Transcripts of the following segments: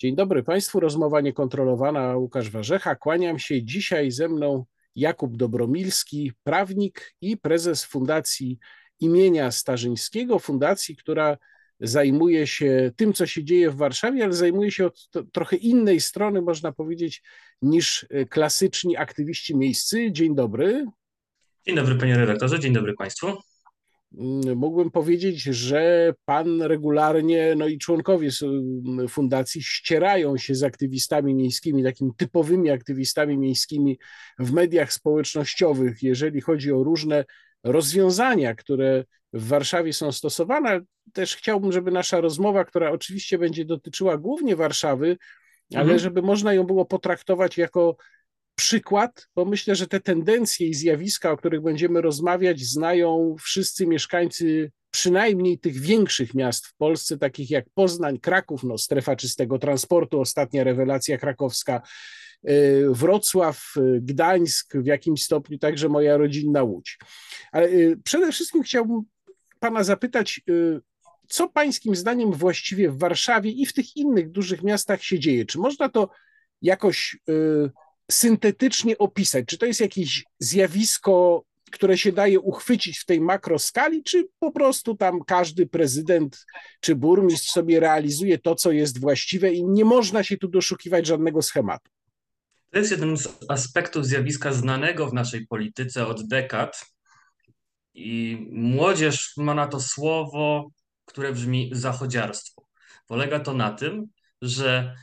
Dzień dobry Państwu, rozmowa niekontrolowana, Łukasz Warzecha. Kłaniam się. Dzisiaj ze mną Jakub Dobromilski, prawnik i prezes Fundacji imienia Starzyńskiego, fundacji, która zajmuje się tym, co się dzieje w Warszawie, ale zajmuje się od trochę innej strony, można powiedzieć, niż klasyczni aktywiści miejscy. Dzień dobry. Dzień dobry panie redaktorze, dzień dobry Państwu. Mm, mógłbym powiedzieć, że pan regularnie, no i członkowie fundacji ścierają się z aktywistami miejskimi, takimi typowymi aktywistami miejskimi w mediach społecznościowych, jeżeli chodzi o różne rozwiązania, które w Warszawie są stosowane. Też chciałbym, żeby nasza rozmowa, która oczywiście będzie dotyczyła głównie Warszawy, ale mhm. żeby można ją było potraktować jako przykład, bo myślę, że te tendencje i zjawiska, o których będziemy rozmawiać, znają wszyscy mieszkańcy przynajmniej tych większych miast w Polsce, takich jak Poznań, Kraków, no, strefa czystego transportu, ostatnia rewelacja krakowska, e, Wrocław, e, Gdańsk, w jakimś stopniu także moja rodzinna Łódź. Ale e, przede wszystkim chciałbym Pana zapytać, co Pańskim zdaniem właściwie w Warszawie i w tych innych dużych miastach się dzieje? Czy można to jakoś syntetycznie opisać? Czy to jest jakieś zjawisko, które się daje uchwycić w tej makroskali, czy po prostu tam każdy prezydent czy burmistrz sobie realizuje to, co jest właściwe i nie można się tu doszukiwać żadnego schematu? To jest jeden z aspektów zjawiska znanego w naszej polityce od dekad. I młodzież ma na to słowo, które brzmi zachodziarstwo. Polega to na tym, że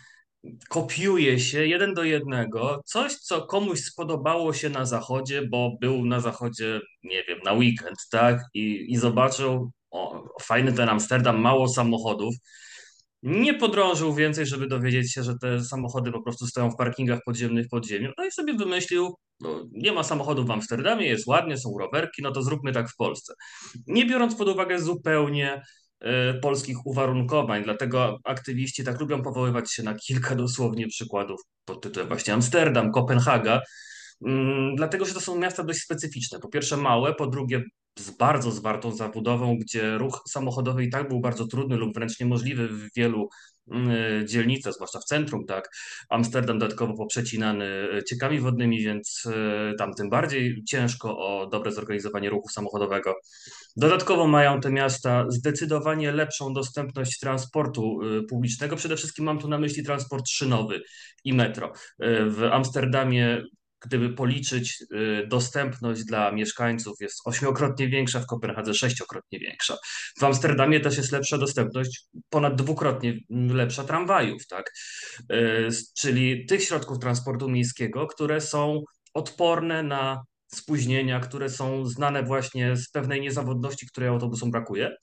kopiuje się jeden do jednego coś, co komuś spodobało się na zachodzie, bo był na zachodzie, nie wiem, na weekend, tak? I, i zobaczył, o, fajny ten Amsterdam, mało samochodów. Nie podrążył więcej, żeby dowiedzieć się, że te samochody po prostu stoją w parkingach podziemnych pod ziemią. No i sobie wymyślił, no, nie ma samochodów w Amsterdamie, jest ładnie, są rowerki, no to zróbmy tak w Polsce. Nie biorąc pod uwagę zupełnie polskich uwarunkowań. Dlatego aktywiści tak lubią powoływać się na kilka dosłownie przykładów pod tytułem właśnie Amsterdam, Kopenhaga, mm, dlatego że to są miasta dość specyficzne. Po pierwsze małe, po drugie z bardzo zwartą zabudową, gdzie ruch samochodowy i tak był bardzo trudny lub wręcz niemożliwy w wielu mm, dzielnicach, zwłaszcza w centrum, tak. Amsterdam dodatkowo poprzecinany e, ciekami wodnymi, więc e, tam tym bardziej ciężko o dobre zorganizowanie ruchu samochodowego. Dodatkowo mają te miasta zdecydowanie lepszą dostępność transportu publicznego. Przede wszystkim mam tu na myśli transport szynowy i metro. W Amsterdamie gdyby policzyć y, dostępność dla mieszkańców, jest ośmiokrotnie większa, w Kopenhadze sześciokrotnie większa. W Amsterdamie też jest lepsza dostępność, ponad dwukrotnie lepsza tramwajów, tak? Y, czyli tych środków transportu miejskiego, które są odporne na spóźnienia, które są znane właśnie z pewnej niezawodności, której autobusom brakuje.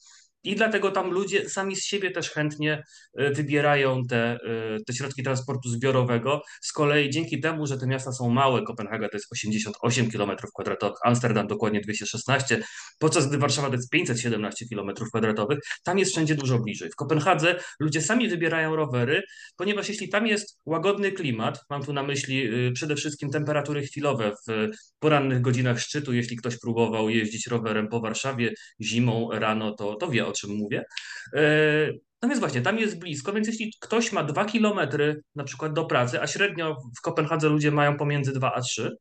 I dlatego tam ludzie sami z siebie też chętnie e, wybierają te, e, te środki transportu zbiorowego. Z kolei dzięki temu, że te miasta są małe, Kopenhaga to jest 88 km kwadratowych, Amsterdam dokładnie 216, podczas gdy Warszawa to jest 517 km kwadratowych, tam jest wszędzie dużo bliżej. W Kopenhadze ludzie sami wybierają rowery, ponieważ jeśli tam jest łagodny klimat, mam tu na myśli e, przede wszystkim temperatury chwilowe w porannych godzinach szczytu, jeśli ktoś próbował jeździć rowerem po Warszawie zimą, rano, to, to wie o czym mówię. E, no więc właśnie, tam jest blisko, więc jeśli ktoś ma dwa kilometry na przykład do pracy, a średnio w Kopenhadze ludzie mają pomiędzy 2 a 3,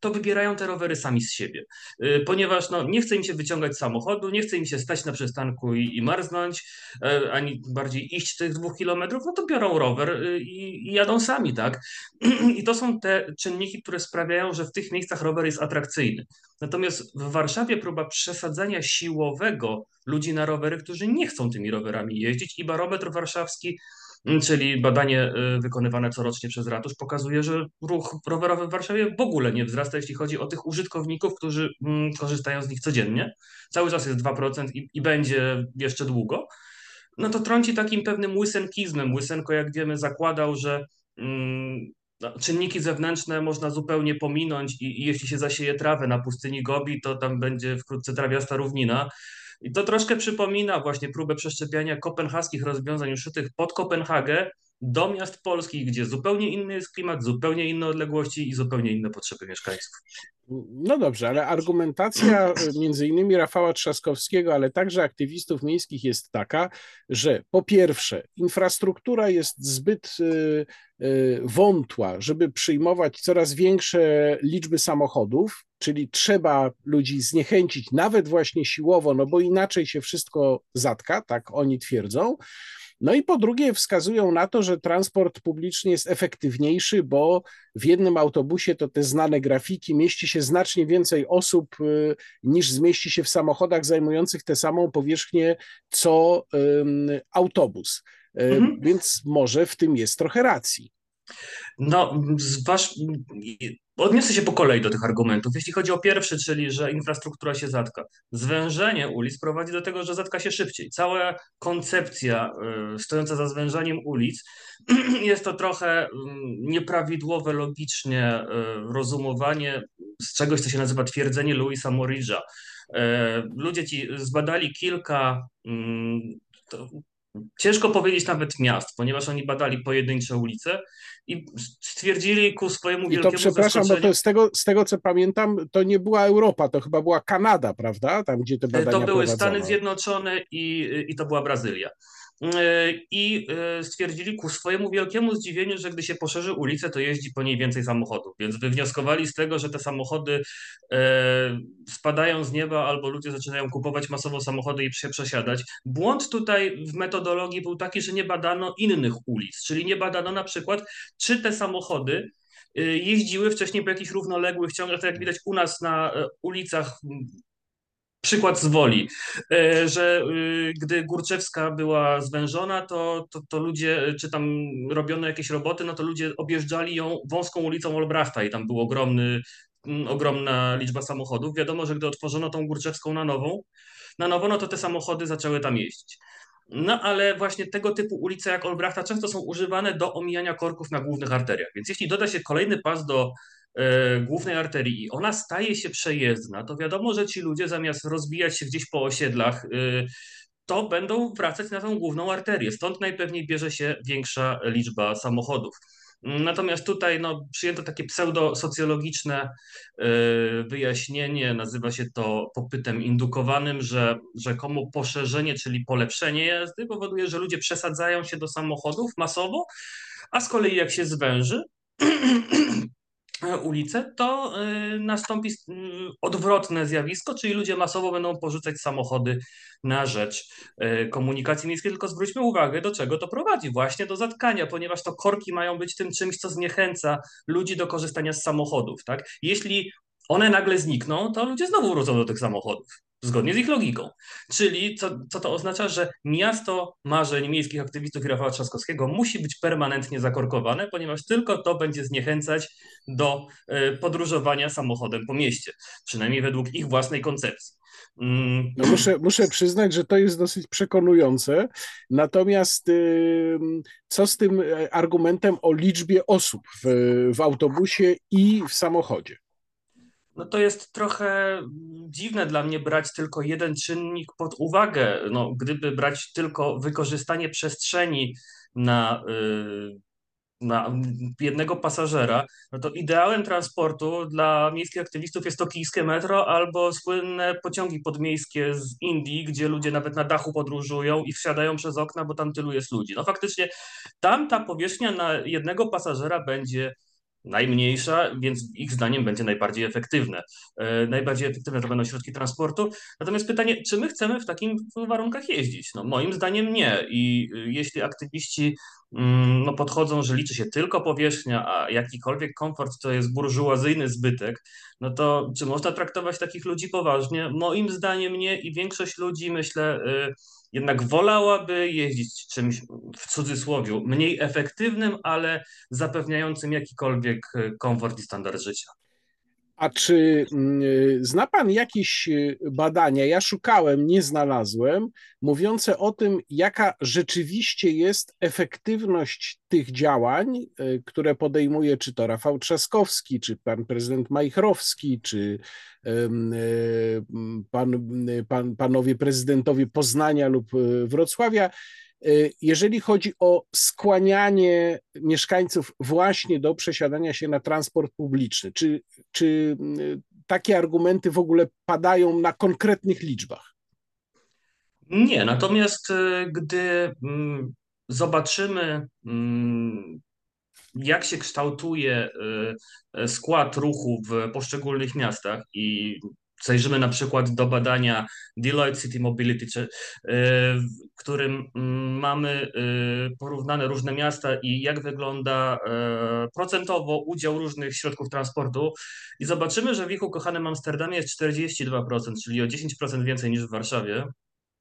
to wybierają te rowery sami z siebie. Y, ponieważ no, nie chce im się wyciągać samochodu, nie chce im się stać na przystanku i, i marznąć, e, ani bardziej iść tych dwóch kilometrów, no to biorą rower i, i jadą sami, tak? I to są te czynniki, które sprawiają, że w tych miejscach rower jest atrakcyjny. Natomiast w Warszawie próba przesadzenia siłowego ludzi na rowery, którzy nie chcą tymi rowerami jeździć i barometr warszawski Mm, czyli badanie y, wykonywane corocznie przez ratusz pokazuje, że ruch rowerowy w Warszawie w ogóle nie wzrasta, jeśli chodzi o tych użytkowników, którzy mm, korzystają z nich codziennie. Cały czas jest 2% i, i będzie jeszcze długo. No to trąci takim pewnym łysenkizmem. Łysenko, jak wiemy, zakładał, że mm, no, czynniki zewnętrzne można zupełnie pominąć i, i, jeśli się zasieje trawę na pustyni Gobi, to tam będzie wkrótce trawiasta równina. I to troszkę przypomina właśnie próbę przeszczepiania kopenhaskich rozwiązań uszytych pod Kopenhagę do miast polskich, gdzie zupełnie inny jest klimat, zupełnie inne odległości i zupełnie inne potrzeby mieszkańców. No dobrze, ale argumentacja między innymi Rafała Trzaskowskiego, ale także aktywistów miejskich jest taka, że po pierwsze, infrastruktura jest zbyt y, y, wątła, żeby przyjmować coraz większe liczby samochodów, czyli trzeba ludzi zniechęcić, nawet właśnie siłowo, no bo inaczej się wszystko zatka, tak oni twierdzą. No i po drugie, wskazują na to, że transport publiczny jest efektywniejszy, bo w jednym autobusie to te znane grafiki mieści się znacznie więcej osób y, niż zmieści się w samochodach zajmujących tę samą powierzchnię co autobus. Y, mhm. Więc może w tym jest trochę racji. No, wasz, odniosę się po kolei do tych argumentów. Jeśli chodzi o pierwszy, czyli że infrastruktura się zatka. Zwężenie ulic prowadzi do tego, że zatka się szybciej. Cała koncepcja y, stojąca za zwężaniem ulic jest to trochę y, nieprawidłowe logicznie y, rozumowanie z czegoś, co się nazywa twierdzenie Louisa Moridża. Ludzie ci zbadali kilka mm, Ciężko powiedzieć nawet miast, ponieważ oni badali pojedyncze ulice i stwierdzili ku swojemu wielkiemu I to przepraszam, bo to z tego, z tego co pamiętam, to nie była Europa, to chyba była Kanada, prawda? Tam, gdzie te badania To były prowadzono. Stany Zjednoczone i, i to była Brazylia. E, i e, stwierdzili ku swojemu wielkiemu zdziwieniu, że gdy się poszerzy ulicę, to jeździ po niej więcej samochodów. Więc wywnioskowali z tego, że te samochody e, spadają z nieba albo ludzie zaczynają kupować masowo samochody i się przesiadać. Błąd tutaj w metodologii był taki, że nie badano innych ulic, czyli nie badano na przykład, czy te samochody jeździły wcześniej po jakichś równoległych ciągach, tak jak widać u nas na ulicach przykład z Woli, e, że y, gdy Górczewska była zwężona, to, to, to, ludzie, czy tam robiono jakieś roboty, no to ludzie objeżdżali ją wąską ulicą Olbrachta i tam był ogromny, mm, ogromna liczba samochodów. Wiadomo, że gdy otworzono tą Górczewską na nową, na nowo, no to te samochody zaczęły tam jeździć. No ale właśnie tego typu ulice jak Olbrachta często są używane do omijania korków na głównych arteriach. Więc jeśli doda się kolejny pas do głównej arterii i ona staje się przejezdna, to wiadomo, że ci ludzie zamiast rozbijać się gdzieś po osiedlach, e, to będą wracać na tą główną arterię. Stąd najpewniej bierze się większa liczba samochodów. Natomiast tutaj no, przyjęto takie pseudosocjologiczne e, wyjaśnienie, nazywa się to popytem indukowanym, że rzekomo poszerzenie, czyli polepszenie jazdy powoduje, że ludzie przesadzają się do samochodów masowo, a z kolei jak się zwęży, E, ulice, to e, nastąpi odwrotne zjawisko, czyli ludzie masowo będą porzucać samochody na rzecz e, komunikacji miejskiej. Tylko zwróćmy uwagę, do czego to prowadzi. Właśnie do zatkania, ponieważ to korki mają być tym czymś, co zniechęca ludzi do korzystania z samochodów. Tak? Jeśli one nagle znikną, to ludzie znowu wrócą do tych samochodów zgodnie z ich logiką. Czyli co, co to oznacza, że miasto marzeń miejskich aktywistów i Rafała Trzaskowskiego musi być permanentnie zakorkowane, ponieważ tylko to będzie zniechęcać do e, podróżowania samochodem po mieście, przynajmniej według ich własnej koncepcji. Mm. No muszę, muszę przyznać, że to jest dosyć przekonujące. Natomiast co z tym e, argumentem o liczbie osób w, w autobusie i w samochodzie? No to jest trochę dziwne dla mnie brać tylko jeden czynnik pod uwagę. No, gdyby brać tylko wykorzystanie przestrzeni na, y, na jednego pasażera, no to ideałem transportu dla miejskich aktywistów jest tokijskie metro albo słynne pociągi podmiejskie z Indii, gdzie ludzie nawet na dachu podróżują i wsiadają przez okna, bo tam tylu jest ludzi. No faktycznie tam ta powierzchnia na jednego pasażera będzie najmniejsza, więc ich zdaniem będzie najbardziej efektywne. E, najbardziej efektywne to będą środki transportu. Natomiast pytanie, czy my chcemy w takim warunkach jeździć? No, moim zdaniem nie. I y, jeśli aktywiści mm, no, podchodzą, że liczy się tylko powierzchnia, a jakikolwiek komfort to jest burżuazyjny zbytek, no to czy można traktować takich ludzi poważnie? Moim zdaniem nie i większość ludzi, myślę, y, jednak wolałaby jeździć czymś w cudzysłowie mniej efektywnym, ale zapewniającym jakikolwiek komfort i standard życia. A czy mm, zna Pan jakieś e, badania, ja szukałem, nie znalazłem, mówiące o tym, jaka rzeczywiście jest efektywność tych działań, e, które podejmuje czy to Rafał Trzaskowski, czy pan prezydent Majchrowski, czy pan, pan, panowie prezydentowie Poznania lub Wrocławia, jeżeli chodzi o skłanianie mieszkańców właśnie do przesiadania się na transport publiczny? Czy, czy takie argumenty w ogóle padają na konkretnych liczbach? Nie, natomiast gdy mm, zobaczymy mm, jak się kształtuje y, y, skład ruchu w poszczególnych miastach i zajrzymy na przykład do badania Deloitte City Mobility, czy, y, w którym mm, mamy porównane różne miasta i jak wygląda procentowo udział różnych środków transportu i zobaczymy, że w ich ukochanym Amsterdamie jest 42%, czyli o 10% więcej niż w Warszawie,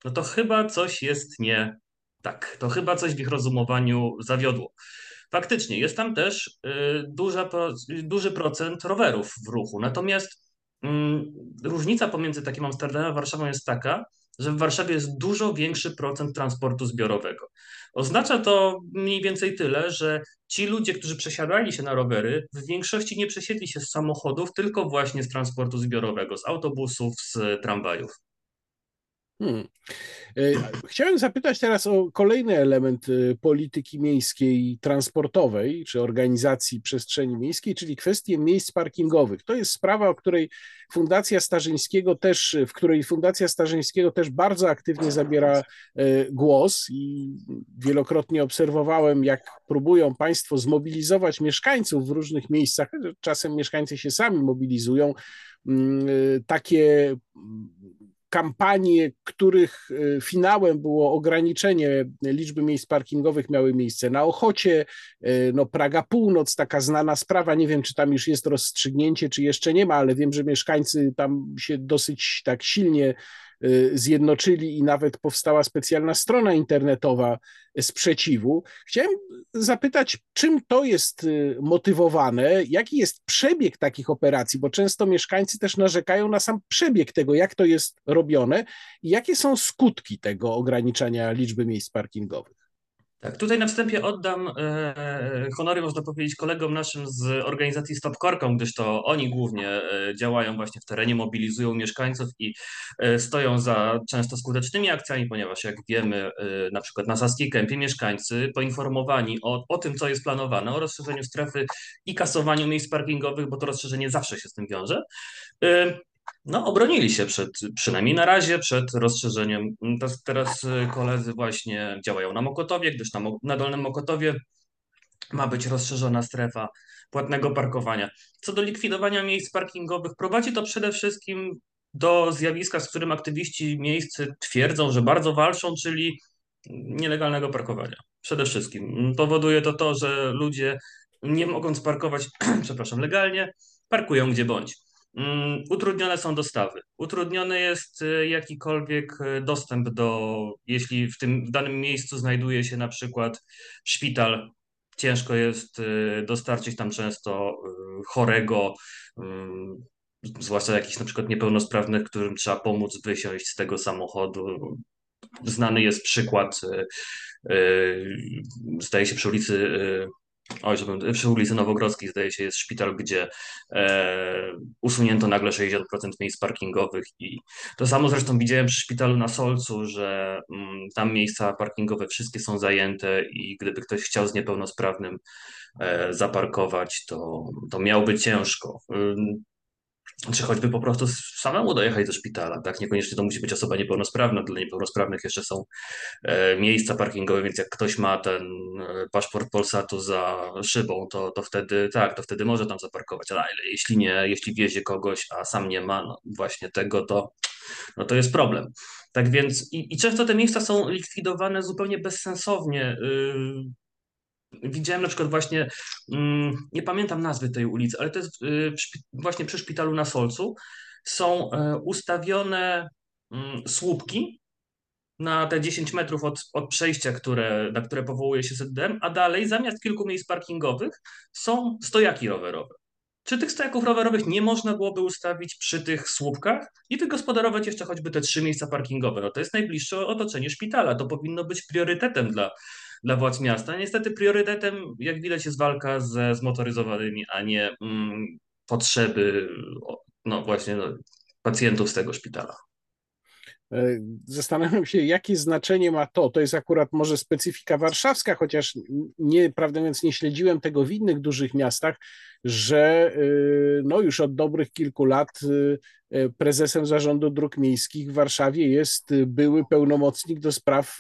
no to chyba coś jest nie tak. To chyba coś w ich rozumowaniu zawiodło. Faktycznie jest tam też y, duża, duży procent rowerów w ruchu. Natomiast różnica pomiędzy takim Amsterdamem a Warszawą jest taka, że w Warszawie jest dużo większy procent transportu zbiorowego. Oznacza to mniej więcej tyle, że ci ludzie, którzy przesiadali się na rowery, w większości nie przesiedli się z samochodów, tylko właśnie z transportu zbiorowego, z autobusów, z tramwajów. Hmm. E, chciałem zapytać teraz o kolejny element e, polityki miejskiej transportowej, czy organizacji przestrzeni miejskiej, czyli kwestię miejsc parkingowych. To jest sprawa, o której Fundacja Starzyńskiego też, w której Fundacja Starzyńskiego też bardzo aktywnie zabiera e, głos i wielokrotnie obserwowałem, jak próbują Państwo zmobilizować mieszkańców w różnych miejscach. Czasem mieszkańcy się sami mobilizują. Mm, takie kampanie, których e, finałem było ograniczenie liczby miejsc parkingowych, miały miejsce. Na Ochocie, e, no Praga Północ, taka znana sprawa, nie wiem, czy tam już jest rozstrzygnięcie, czy jeszcze nie ma, ale wiem, że mieszkańcy tam się dosyć tak silnie zjednoczyli i nawet powstała specjalna strona internetowa sprzeciwu. Chciałem zapytać, czym to jest y, motywowane, jaki jest przebieg takich operacji, bo często mieszkańcy też narzekają na sam przebieg tego, jak to jest robione i jakie są skutki tego ograniczania liczby miejsc parkingowych. Tak, tutaj na wstępie oddam e, honory, można powiedzieć, kolegom naszym z organizacji Stop Korką, gdyż to oni głównie e, działają właśnie w terenie, mobilizują mieszkańców i e, stoją za często skutecznymi akcjami, ponieważ jak wiemy, e, na przykład na Saskiej Kępie mieszkańcy poinformowani o, o tym, co jest planowane, o rozszerzeniu strefy i kasowaniu miejsc parkingowych, bo to rozszerzenie zawsze się z tym wiąże, e, no, obronili się przed, przynajmniej na razie, przed rozszerzeniem. Teraz y, koledzy właśnie działają na Mokotowie, gdyż na, na Dolnym Mokotowie ma być rozszerzona strefa płatnego parkowania. Co do likwidowania miejsc parkingowych, prowadzi to przede wszystkim do zjawiska, z którym aktywiści miejscy twierdzą, że bardzo walczą, czyli nielegalnego parkowania. Przede wszystkim. Powoduje to to, że ludzie nie mogąc parkować, przepraszam, legalnie, parkują gdzie bądź. Mm, utrudnione są dostawy. Utrudniony jest y, jakikolwiek y, dostęp do, jeśli w tym w danym miejscu znajduje się na przykład szpital, ciężko jest y, dostarczyć tam często chorego, zwłaszcza jakichś na przykład niepełnosprawnych, którym trzeba pomóc wysiąść z tego samochodu. Znany jest przykład, zdaje się przy ulicy oj, przy ulicy Nowogrodzkiej zdaje się jest szpital, gdzie e, usunięto nagle 60% miejsc parkingowych i to samo zresztą widziałem przy szpitalu na Solcu, że mm, tam miejsca parkingowe wszystkie są zajęte i gdyby ktoś chciał z niepełnosprawnym e, zaparkować, to, to miałby ciężko czy choćby po prostu samemu dojechać do szpitala, tak? Niekoniecznie to musi być osoba niepełnosprawna, dla niepełnosprawnych jeszcze są e, miejsca parkingowe, więc jak ktoś ma ten e, paszport Polsatu za szybą, to, to wtedy tak, to wtedy może tam zaparkować, ale jeśli nie, jeśli wiezie kogoś, a sam nie ma no właśnie tego, to, no to jest problem. Tak więc i, i często te miejsca są likwidowane zupełnie bezsensownie. Yy, Widziałem na przykład właśnie, mm, nie pamiętam nazwy tej ulicy, ale to jest y, właśnie przy szpitalu na Solcu. Są e, ustawione mm, słupki na te 10 metrów od, od przejścia, które, na które powołuje się ZDM, a dalej zamiast kilku miejsc parkingowych są stojaki rowerowe. Czy tych stojaków rowerowych nie można byłoby ustawić przy tych słupkach i wygospodarować jeszcze choćby te trzy miejsca parkingowe? No to jest najbliższe otoczenie szpitala. To powinno być priorytetem dla, dla władz miasta. Niestety priorytetem, jak widać, jest walka ze zmotoryzowanymi, a nie mm, potrzeby no właśnie no, pacjentów z tego szpitala. E, zastanawiam się, jakie znaczenie ma to. To jest akurat może specyfika warszawska, chociaż nie, prawdę mówiąc, nie śledziłem tego w innych dużych miastach, że e, no już od dobrych kilku lat e, prezesem zarządu dróg miejskich w Warszawie jest były pełnomocnik do spraw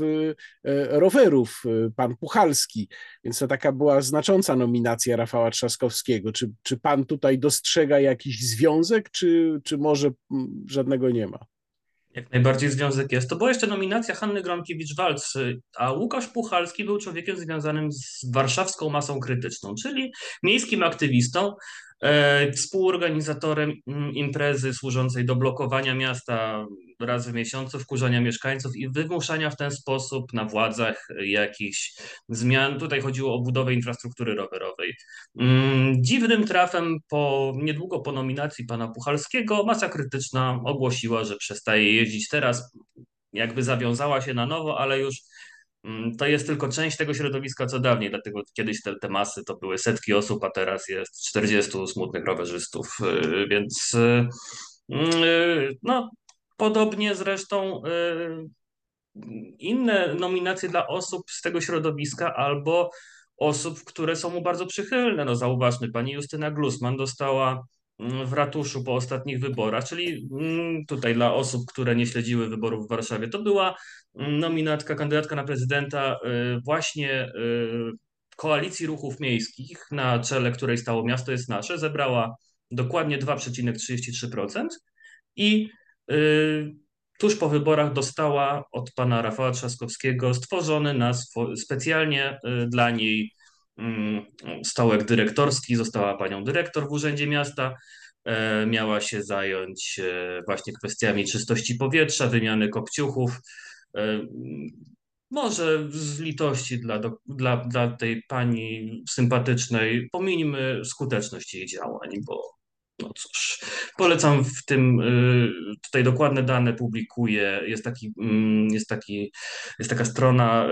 rowerów, pan Puchalski. Więc to taka była znacząca nominacja Rafała Trzaskowskiego. Czy, czy pan tutaj dostrzega jakiś związek, czy, czy może żadnego nie ma? Jak najbardziej związek jest. To była jeszcze nominacja Hanny Gronkiewicz-Waltz, a Łukasz Puchalski był człowiekiem związanym z warszawską masą krytyczną, czyli miejskim aktywistą, E, współorganizatorem mm, imprezy służącej do blokowania miasta raz w miesiącu, wkurzania mieszkańców i wymuszania w ten sposób na władzach jakichś zmian. Tutaj chodziło o budowę infrastruktury rowerowej. Mm, dziwnym trafem, po, niedługo po nominacji pana Puchalskiego, masa krytyczna ogłosiła, że przestaje jeździć teraz. Jakby zawiązała się na nowo, ale już Mm, to jest tylko część tego środowiska, co dawniej, dlatego kiedyś te, te masy to były setki osób, a teraz jest 40 smutnych rowerzystów, y, więc y, y, no, podobnie zresztą inne nominacje dla osób z tego środowiska albo osób, które są mu bardzo przychylne. No zauważmy, pani Justyna Glusman dostała w ratuszu po ostatnich wyborach, czyli mm, tutaj dla osób, które nie śledziły wyborów w Warszawie, to była mm, nominatka, kandydatka na prezydenta y, właśnie y, koalicji ruchów miejskich, na czele której stało Miasto jest Nasze, zebrała dokładnie 2,33% i y, tuż po wyborach dostała od pana Rafała Trzaskowskiego stworzony na specjalnie dla niej Mm, stołek dyrektorski, została panią dyrektor w Urzędzie Miasta. E, miała się zająć e, właśnie kwestiami czystości powietrza, wymiany kopciuchów. E, może z litości dla, dla, dla tej pani sympatycznej pominijmy skuteczność jej działań, bo no cóż, polecam w tym, y, tutaj dokładne dane publikuję, jest, taki, mm, jest, taki, jest taka strona y,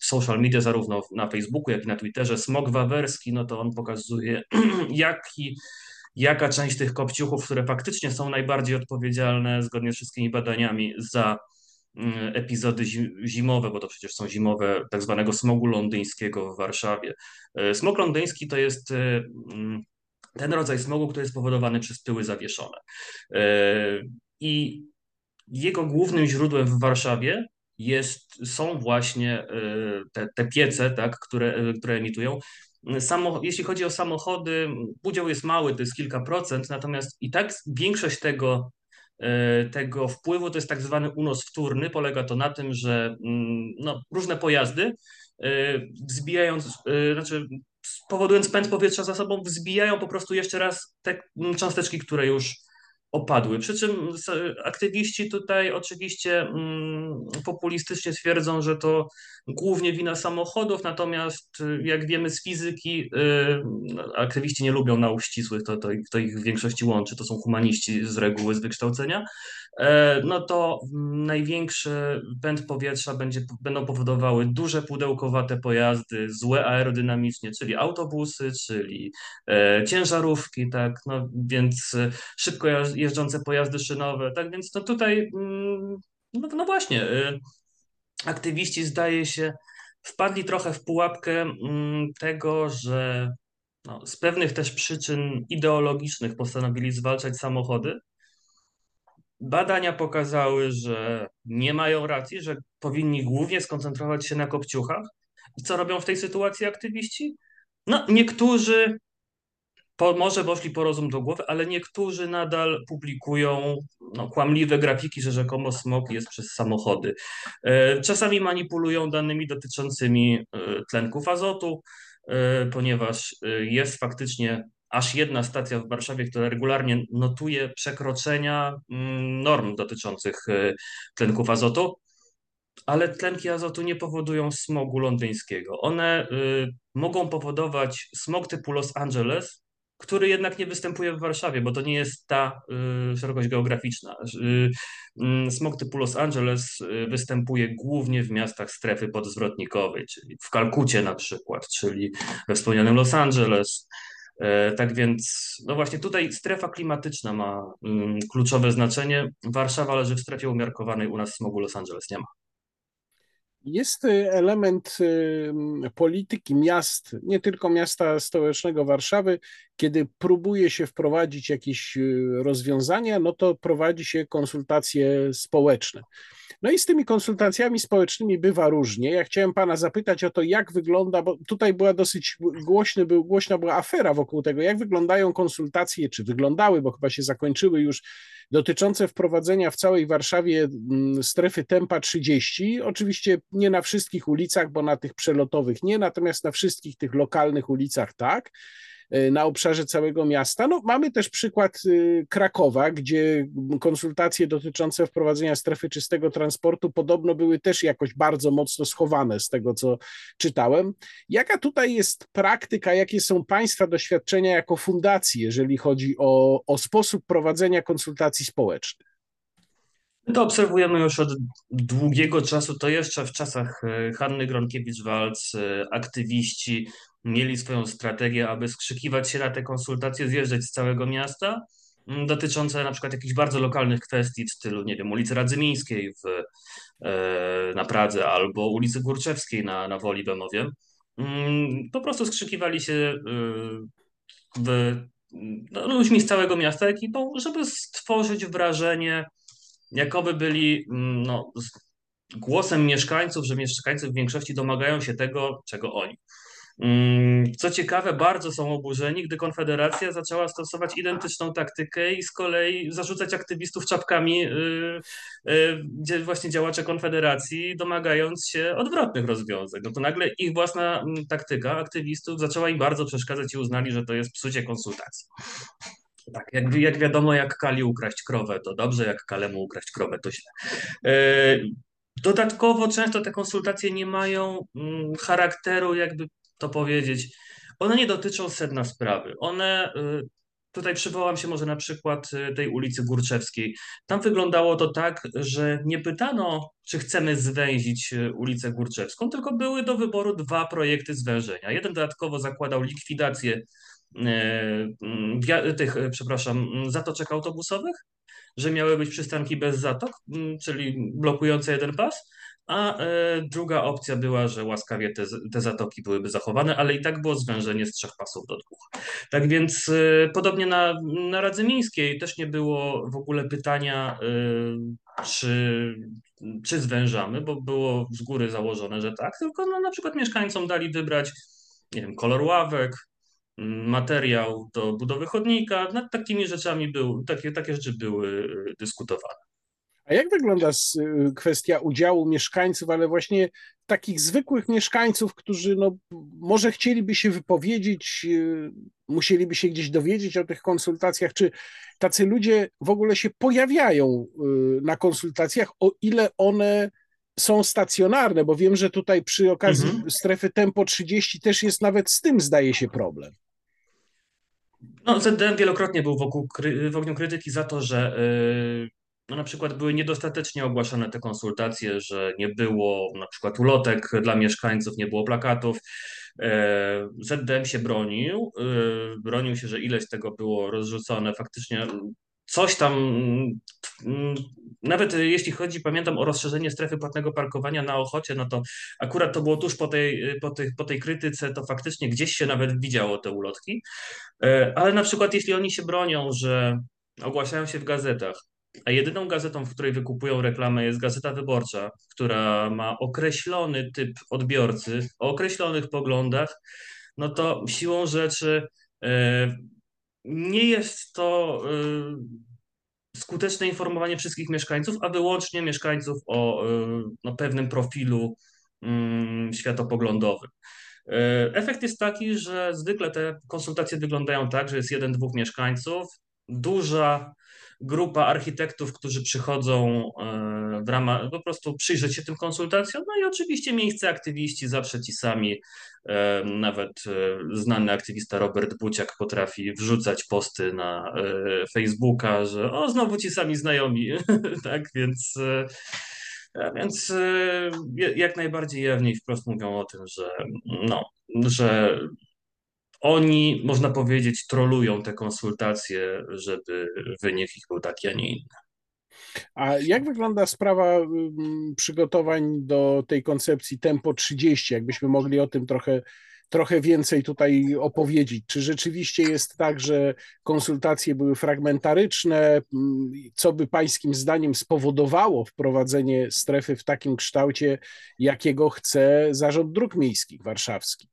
w social media, zarówno na Facebooku, jak i na Twitterze, Smog Wawerski, no to on pokazuje, jaki, jaka część tych kopciuchów, które faktycznie są najbardziej odpowiedzialne, zgodnie z wszystkimi badaniami, za mm, epizody zimowe, bo to przecież są zimowe, tak zwanego smogu londyńskiego w Warszawie. Y, smog londyński to jest mm, ten rodzaj smogu, który jest spowodowany przez pyły zawieszone. E, I jego głównym źródłem w Warszawie jest, są właśnie e, te, te piece, tak, które, e, które emitują. Samo, jeśli chodzi o samochody, udział jest mały, to jest kilka procent, natomiast i tak większość tego, tego wpływu to jest tak zwany unos wtórny. Polega to na tym, że mm, no, różne pojazdy wzbijając, znaczy powodując pęd powietrza za sobą, wzbijają po prostu jeszcze raz te cząsteczki, które już opadły. Przy czym aktywiści tutaj oczywiście mm, populistycznie twierdzą, że to głównie wina samochodów, natomiast y, jak wiemy z fizyki, y, no, aktywiści nie lubią nauk ścisłych, to, to, to ich w większości łączy, to są humaniści z reguły, z wykształcenia, no to największy pęd powietrza będzie, będą powodowały duże pudełkowate pojazdy, złe aerodynamicznie, czyli autobusy, czyli e, ciężarówki, tak, no więc e, szybko jeżdżące pojazdy szynowe, tak więc no tutaj, mm, no, no właśnie, aktywiści zdaje się wpadli trochę w pułapkę mm, tego, że no, z pewnych też przyczyn ideologicznych postanowili zwalczać samochody. Badania pokazały, że nie mają racji, że powinni głównie skoncentrować się na kopciuchach. I co robią w tej sytuacji aktywiści? No, niektórzy po, może poszli po rozum do głowy, ale niektórzy nadal publikują no, kłamliwe grafiki, że rzekomo smog jest przez samochody. E, czasami manipulują danymi dotyczącymi e, tlenków azotu, e, ponieważ jest faktycznie aż jedna stacja w Warszawie, która regularnie notuje przekroczenia mm, norm dotyczących tlenków azotu. Ale tlenki azotu nie powodują smogu londyńskiego. One y, mogą powodować smog typu Los Angeles, który jednak nie występuje w Warszawie, bo to nie jest ta y, szerokość geograficzna. Y, smog typu Los Angeles występuje głównie w miastach strefy podzwrotnikowej, czyli w Kalkucie na przykład, czyli we wspomnianym Los Angeles. Tak więc, no właśnie tutaj strefa klimatyczna ma mm, kluczowe znaczenie. Warszawa leży w strefie umiarkowanej, u nas smogu Los Angeles nie ma. Jest y, element y, polityki miast, nie tylko miasta stołecznego Warszawy, kiedy próbuje się wprowadzić jakieś y, rozwiązania, no to prowadzi się konsultacje społeczne. No i z tymi konsultacjami społecznymi bywa różnie. Ja chciałem pana zapytać o to, jak wygląda, bo tutaj była dosyć głośny, był, głośna była afera wokół tego, jak wyglądają konsultacje, czy wyglądały, bo chyba się zakończyły już dotyczące wprowadzenia w całej Warszawie mm, strefy tempa 30. Oczywiście nie na wszystkich ulicach, bo na tych przelotowych nie, natomiast na wszystkich tych lokalnych ulicach tak. E, na obszarze całego miasta. No, mamy też przykład y, Krakowa, gdzie konsultacje dotyczące wprowadzenia strefy czystego transportu podobno były też jakoś bardzo mocno schowane z tego, co czytałem. Jaka tutaj jest praktyka, jakie są Państwa doświadczenia jako fundacji, jeżeli chodzi o, o sposób prowadzenia konsultacji społecznych? My to obserwujemy już od długiego czasu. To jeszcze w czasach e, Hanny Gronkiewicz-Walc, e, aktywiści mieli swoją strategię, aby skrzykiwać się na te konsultacje, zjeżdżać z całego miasta, dotyczące na przykład jakichś bardzo lokalnych kwestii w stylu, nie wiem, ulicy Radzymińskiej w, e, na Pradze albo ulicy Górczewskiej na, na Woli Bemowie. Po prostu skrzykiwali się w, no, ludźmi z całego miasta ekipą, żeby stworzyć wrażenie, jakoby byli mm, no, głosem mieszkańców, że mieszkańcy w większości domagają się tego, czego oni. Mm, co ciekawe, bardzo są oburzeni, gdy Konfederacja zaczęła stosować identyczną taktykę i z kolei zarzucać aktywistów czapkami, y, y, gdzie właśnie działacze Konfederacji domagając się odwrotnych rozwiązań. No to nagle ich własna mm, taktyka aktywistów zaczęła im bardzo przeszkadzać i uznali, że to jest psucie konsultacji. Tak, jak, jak wiadomo, jak Kali ukraść krowę, to dobrze, jak Kalemu ukraść krowę, to źle. Y, dodatkowo często te konsultacje nie mają mm, charakteru jakby to powiedzieć, one nie dotyczą sedna sprawy. One, y, tutaj przywołam się może na przykład y, tej ulicy Górczewskiej. Tam wyglądało to tak, że nie pytano, czy chcemy zwęzić y, ulicę Górczewską, tylko były do wyboru dwa projekty zwężenia. Jeden dodatkowo zakładał likwidację tych, przepraszam, zatoczek autobusowych, że miały być przystanki bez zatok, czyli blokujące jeden pas a e, druga opcja była, że łaskawie te, te zatoki byłyby zachowane, ale i tak było zwężenie z trzech pasów do dwóch. Tak więc e, podobnie na, na Radzymińskiej też nie było w ogóle pytania, e, czy, czy zwężamy, bo było z góry założone, że tak, tylko no, na przykład mieszkańcom dali wybrać nie wiem, kolor ławek, materiał do budowy chodnika, nad takimi rzeczami był, takie, takie rzeczy były dyskutowane. A jak wygląda y, kwestia udziału mieszkańców, ale właśnie takich zwykłych mieszkańców, którzy no, może chcieliby się wypowiedzieć, y, musieliby się gdzieś dowiedzieć o tych konsultacjach, czy tacy ludzie w ogóle się pojawiają y, na konsultacjach, o ile one są stacjonarne, bo wiem, że tutaj przy okazji mhm. strefy Tempo 30 też jest nawet z tym, zdaje się, problem. No, ZDM wielokrotnie był wokół, w ogniu krytyki za to, że no na przykład były niedostatecznie ogłaszane te konsultacje, że nie było na przykład ulotek dla mieszkańców, nie było plakatów. E, ZDM się bronił, e, bronił się, że ileś tego było rozrzucone, faktycznie coś tam, mm, nawet jeśli chodzi, pamiętam o rozszerzenie strefy płatnego parkowania na Ochocie, no to akurat to było tuż po tej, po tej, po tej krytyce, to faktycznie gdzieś się nawet widziało te ulotki, e, ale na przykład jeśli oni się bronią, że ogłaszają się w gazetach, a jedyną gazetą, w której wykupują reklamę jest Gazeta Wyborcza, która ma określony typ odbiorcy o określonych poglądach, no to siłą rzeczy e, nie jest to e, skuteczne informowanie wszystkich mieszkańców, a wyłącznie mieszkańców o e, no, pewnym profilu mm, światopoglądowym. Efekt jest taki, że zwykle te konsultacje wyglądają tak, że jest jeden, dwóch mieszkańców, duża grupa architektów, którzy przychodzą e, w ramach, po prostu przyjrzeć się tym konsultacjom, no i oczywiście miejsce aktywiści zawsze ci sami, e, nawet e, znany aktywista Robert Buciak potrafi wrzucać posty na Facebooka, że o, znowu ci sami znajomi, tak, więc więc jak najbardziej jawnie i wprost mówią o tym, że, no, że oni, można powiedzieć, trolują te konsultacje, żeby wynik ich był taki, a nie inny. A jak wygląda sprawa przygotowań do tej koncepcji Tempo 30? Jakbyśmy mogli o tym trochę, trochę więcej tutaj opowiedzieć. Czy rzeczywiście jest tak, że konsultacje były fragmentaryczne? Co by Pańskim zdaniem spowodowało wprowadzenie strefy w takim kształcie, jakiego chce Zarząd Dróg Miejskich Warszawski?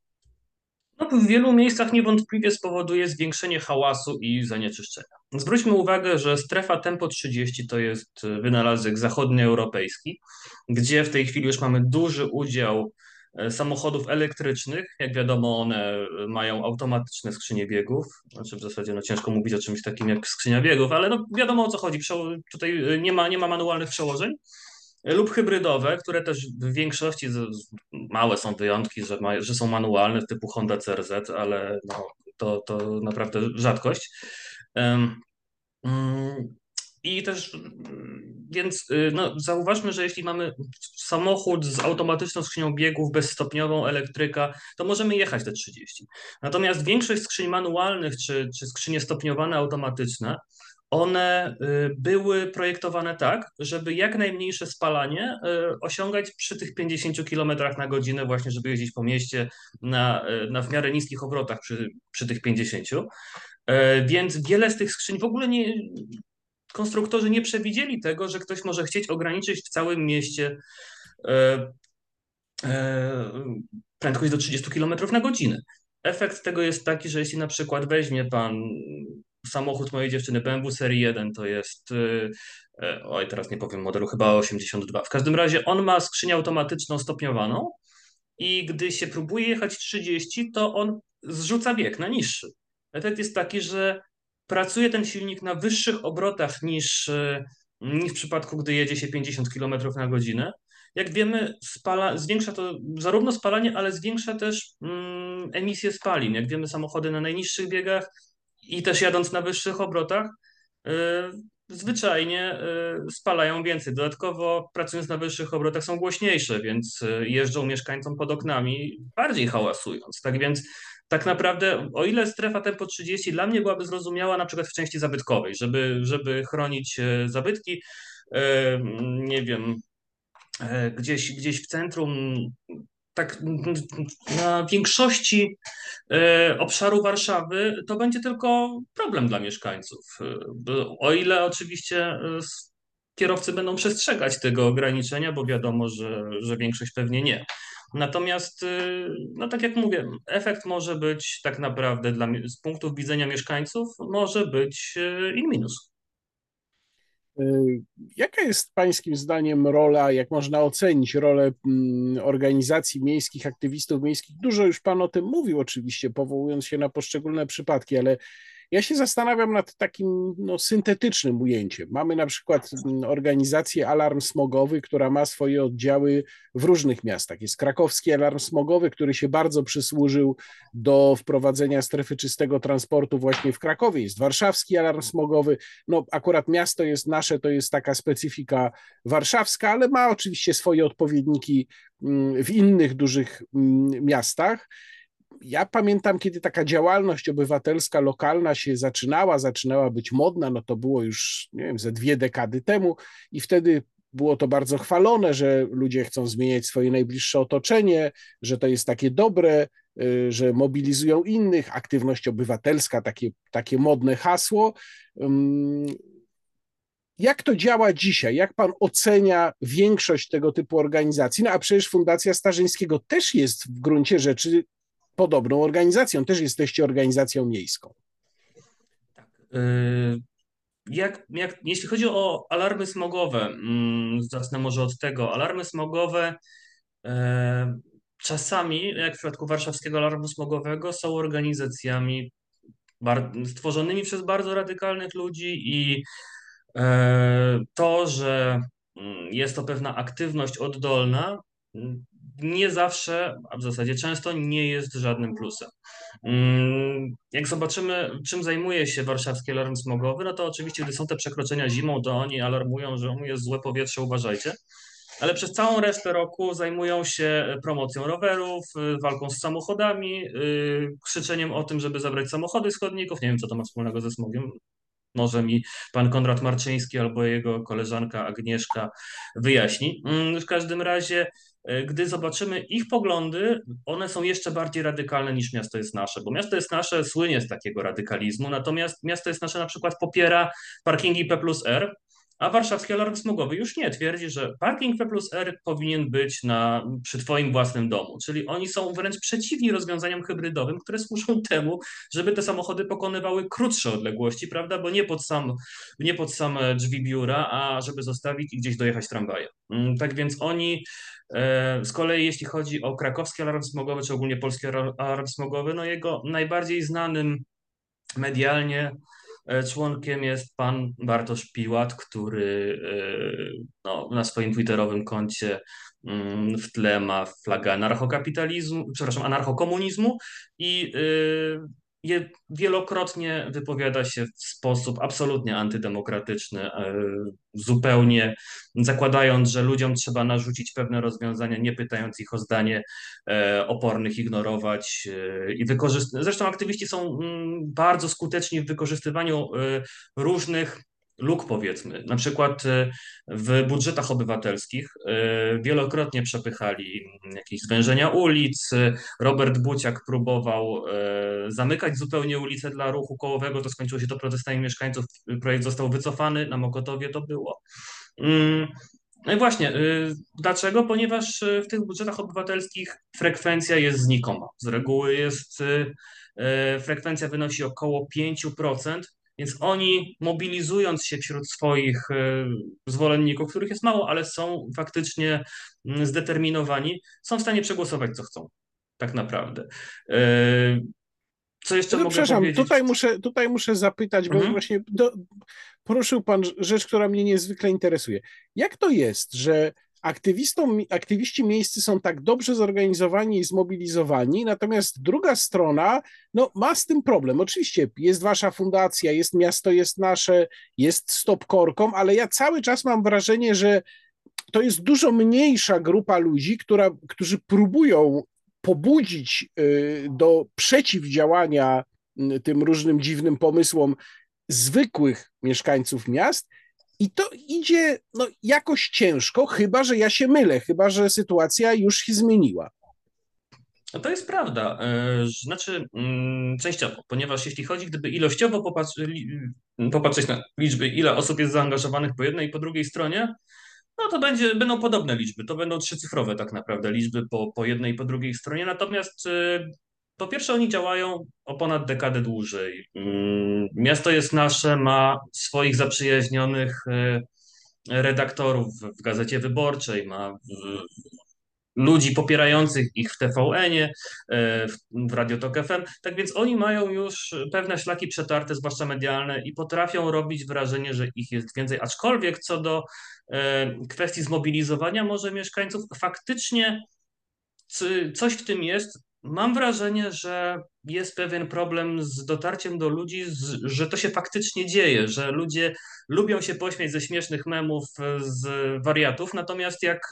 W wielu miejscach niewątpliwie spowoduje zwiększenie hałasu i zanieczyszczenia. Zwróćmy uwagę, że strefa Tempo 30 to jest wynalazek zachodnioeuropejski, gdzie w tej chwili już mamy duży udział e, samochodów elektrycznych. Jak wiadomo, one mają automatyczne skrzynie biegów. Znaczy w zasadzie no, ciężko mówić o czymś takim jak skrzynia biegów, ale no, wiadomo o co chodzi. Tutaj e, nie ma, nie ma manualnych przełożeń lub hybrydowe, które też w większości, małe są wyjątki, że, ma, że są manualne, typu Honda CRZ, ale no, to, to naprawdę rzadkość. Um, i też, więc y, no, zauważmy, że jeśli mamy samochód z automatyczną skrzynią biegów, bezstopniową, elektryka, to możemy jechać te 30. Natomiast większość skrzyń manualnych czy, czy skrzynie stopniowane automatyczne one y, były projektowane tak, żeby jak najmniejsze spalanie y, osiągać przy tych 50 km na godzinę, właśnie żeby jeździć po mieście na, y, na w miarę niskich obrotach przy, przy tych 50. Więc wiele z tych skrzyń w ogóle nie, konstruktorzy nie przewidzieli tego, że ktoś może chcieć ograniczyć w całym mieście prędkość do 30 km na godzinę. Efekt tego jest taki, że jeśli na przykład weźmie pan samochód mojej dziewczyny BMW serii 1 to jest, y, e, oj teraz nie powiem modelu, chyba 82. W każdym razie on ma skrzynię automatyczną stopniowaną i gdy się próbuje jechać 30, to on zrzuca bieg na niższy. Efekt jest taki, że pracuje ten silnik na wyższych obrotach niż, y, niż w przypadku, gdy jedzie się 50 km na godzinę. Jak wiemy, spala, zwiększa to zarówno spalanie, ale zwiększa też mm, emisję spalin. Jak wiemy, samochody na najniższych biegach i też jadąc na wyższych obrotach, y, zwyczajnie y, spalają więcej. Dodatkowo pracując na wyższych obrotach są głośniejsze, więc y, jeżdżą mieszkańcom pod oknami bardziej hałasując. Tak więc tak naprawdę, o ile strefa tempo 30 dla mnie byłaby zrozumiała na przykład w części zabytkowej, żeby, żeby chronić zabytki, nie wiem, gdzieś, gdzieś w centrum tak na większości e, obszaru Warszawy to będzie tylko problem dla mieszkańców. E, o ile oczywiście e, kierowcy będą przestrzegać tego ograniczenia, bo wiadomo, że, że większość pewnie nie. Natomiast, no tak jak mówię, efekt może być tak naprawdę dla, z punktu widzenia mieszkańców, może być in minus. Y, jaka jest Pańskim zdaniem rola, jak można ocenić rolę mm, organizacji miejskich, aktywistów miejskich? Dużo już Pan o tym mówił, oczywiście, powołując się na poszczególne przypadki, ale ja się zastanawiam nad takim no, syntetycznym ujęciem. Mamy na przykład mm, organizację Alarm Smogowy, która ma swoje oddziały w różnych miastach. Jest krakowski Alarm Smogowy, który się bardzo przysłużył do wprowadzenia strefy czystego transportu właśnie w Krakowie. Jest warszawski Alarm Smogowy. No akurat miasto jest nasze, to jest taka specyfika warszawska, ale ma oczywiście swoje odpowiedniki mm, w innych dużych mm, miastach ja pamiętam, kiedy taka działalność obywatelska lokalna się zaczynała, zaczynała być modna, no to było już, nie wiem, ze dwie dekady temu i wtedy było to bardzo chwalone, że ludzie chcą zmieniać swoje najbliższe otoczenie, że to jest takie dobre, y, że mobilizują innych, aktywność obywatelska, takie, takie modne hasło. Jak to działa dzisiaj? Jak pan ocenia większość tego typu organizacji? No a przecież Fundacja Starzyńskiego też jest w gruncie rzeczy podobną organizacją. Też jesteście organizacją miejską. Tak. Y, jak, jak, jeśli chodzi o alarmy smogowe, mm, zacznę może od tego. Alarmy smogowe e, czasami, jak w przypadku warszawskiego alarmu smogowego, są organizacjami stworzonymi przez bardzo radykalnych ludzi i e, to, że mm, jest to pewna aktywność oddolna, nie zawsze, a w zasadzie często nie jest żadnym plusem. Mm, jak zobaczymy, czym zajmuje się warszawski alarm smogowy, no to oczywiście, gdy są te przekroczenia zimą, to oni alarmują, że jest złe powietrze, uważajcie. ale przez całą resztę roku zajmują się promocją rowerów, walką z samochodami, krzyczeniem o tym, żeby zabrać samochody z chodników. Nie wiem, co to ma wspólnego ze smogiem. Może mi pan Konrad Marczyński albo jego koleżanka Agnieszka wyjaśni. Mm, w każdym razie gdy zobaczymy ich poglądy, one są jeszcze bardziej radykalne niż miasto jest nasze, bo miasto jest nasze słynie z takiego radykalizmu, natomiast miasto jest nasze na przykład popiera parkingi P plus R, a warszawski alarm smogowy już nie twierdzi, że parking P plus R powinien być na, przy Twoim własnym domu. Czyli oni są wręcz przeciwni rozwiązaniom hybrydowym, które służą temu, żeby te samochody pokonywały krótsze odległości, prawda? Bo nie pod, sam, nie pod same drzwi biura, a żeby zostawić i gdzieś dojechać tramwajem. Mm, tak więc oni e, z kolei jeśli chodzi o krakowski alarm smogowy, czy ogólnie polski alarm smogowy, no jego najbardziej znanym medialnie członkiem jest pan Bartosz Piłat, który e, no, na swoim twitterowym koncie mm, w tle ma flagę anarchokapitalizmu, przepraszam, anarchokomunizmu i e, wielokrotnie wypowiada się w sposób absolutnie antydemokratyczny, e, zupełnie zakładając, że ludziom trzeba narzucić pewne rozwiązania, nie pytając ich o zdanie, e, opornych ignorować e, i wykorzystywać. Zresztą aktywiści są mm, bardzo skuteczni w wykorzystywaniu różnych luk, powiedzmy. Na przykład e, w budżetach obywatelskich e, wielokrotnie przepychali jakieś zwężenia ulic. Robert Buciak próbował e, zamykać zupełnie ulice dla ruchu kołowego. To skończyło się to protestami mieszkańców. Projekt został wycofany. Na Mokotowie to było. Mm, no i właśnie, dlaczego? Ponieważ w tych budżetach obywatelskich frekwencja jest znikoma. Z reguły jest frekwencja wynosi około 5%, więc oni mobilizując się wśród swoich e, zwolenników, których jest mało, ale są faktycznie mm, zdeterminowani, są w stanie przegłosować co chcą. Tak naprawdę. E, co jeszcze no, mogę przepraszam, powiedzieć? Tutaj muszę, tutaj muszę zapytać, bo mhm. właśnie do, poruszył Pan rzecz, która mnie niezwykle interesuje. Jak to jest, że Aktywistom, aktywiści miejscy są tak dobrze zorganizowani i zmobilizowani, natomiast druga strona no, ma z tym problem. Oczywiście jest wasza fundacja, jest miasto, jest nasze, jest Stop Korkom, ale ja cały czas mam wrażenie, że to jest dużo mniejsza grupa ludzi, która, którzy próbują pobudzić y, do przeciwdziałania y, tym różnym dziwnym pomysłom zwykłych mieszkańców miast, i to idzie no, jakoś ciężko, chyba że ja się mylę, chyba że sytuacja już się zmieniła. No to jest prawda. E, znaczy, mm, częściowo, ponieważ jeśli chodzi, gdyby ilościowo popatrzeć na liczby, ile osób jest zaangażowanych po jednej i po drugiej stronie, no to będzie, będą podobne liczby. To będą trzycyfrowe tak naprawdę liczby po, po jednej i po drugiej stronie. Natomiast e, po pierwsze, oni działają o ponad dekadę dłużej. Mm, miasto jest nasze, ma swoich zaprzyjaźnionych e, redaktorów w Gazecie Wyborczej, ma ludzi popierających ich w TVN-ie, e, w Radio Tok FM. Tak więc oni mają już pewne szlaki przetarte, zwłaszcza medialne, i potrafią robić wrażenie, że ich jest więcej. Aczkolwiek co do e, kwestii zmobilizowania może mieszkańców, faktycznie coś w tym jest, mam wrażenie, że jest pewien problem z dotarciem do ludzi, że to się faktycznie dzieje, że ludzie lubią się pośmiać ze śmiesznych memów, z wariatów, natomiast jak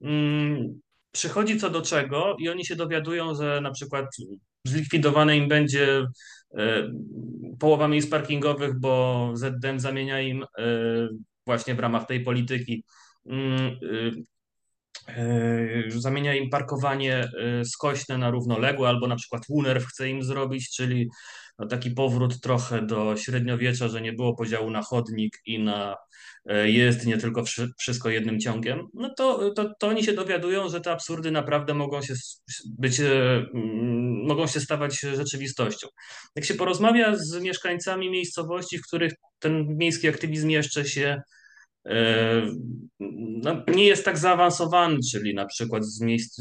mm, przychodzi co do czego i oni się dowiadują, że na przykład zlikwidowane im będzie e, połowa miejsc parkingowych, bo ZDM zamienia im e, właśnie w ramach tej polityki mm, y, E, zamienia im parkowanie e, skośne na równoległe, albo na przykład WUNERW chce im zrobić, czyli no taki powrót trochę do średniowiecza, że nie było podziału na chodnik i na e, jezdnię, tylko wszystko jednym ciągiem, no to, to, to oni się dowiadują, że te absurdy naprawdę mogą się być, mogą się stawać rzeczywistością. Jak się porozmawia z mieszkańcami miejscowości, w których ten miejski aktywizm jeszcze się E, no, nie jest tak zaawansowany, czyli na przykład z, miejsc,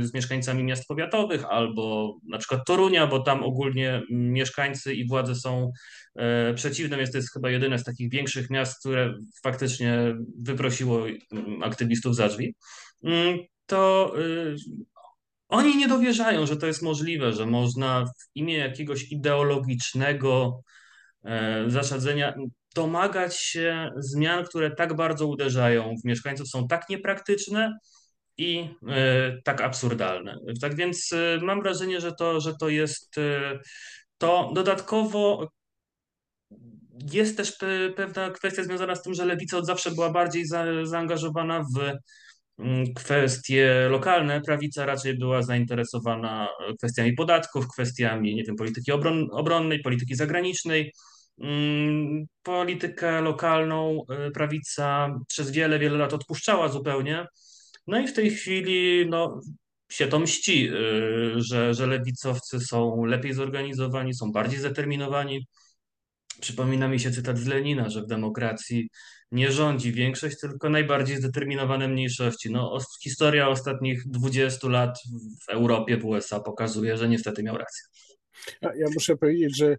z mieszkańcami miast powiatowych albo na przykład Torunia, bo tam ogólnie mieszkańcy i władze są e, przeciwne, więc to jest chyba jedyne z takich większych miast, które faktycznie wyprosiło aktywistów za drzwi, mm, to oni nie dowierzają, że to jest możliwe, że można w imię jakiegoś ideologicznego zasadzenia domagać się zmian, które tak bardzo uderzają w mieszkańców, są tak niepraktyczne i tak absurdalne. Tak więc mam wrażenie, że to, że to jest to. Dodatkowo jest też pewna kwestia związana z tym, że lewica od zawsze była bardziej za, zaangażowana w mm, kwestie lokalne. Prawica raczej była zainteresowana kwestiami podatków, kwestiami nie wiem, polityki obron, obronnej, polityki zagranicznej. Mm, politykę lokalną y, prawica przez wiele, wiele lat odpuszczała zupełnie. No i w tej chwili no, się to mści, y, że, że lewicowcy są lepiej zorganizowani, są bardziej zdeterminowani Przypomina mi się cytat z Lenina, że w demokracji nie rządzi większość, tylko najbardziej zdeterminowane mniejszości. No, historia ostatnich 20 lat w Europie, w USA pokazuje, że niestety miał rację. Ja muszę powiedzieć, że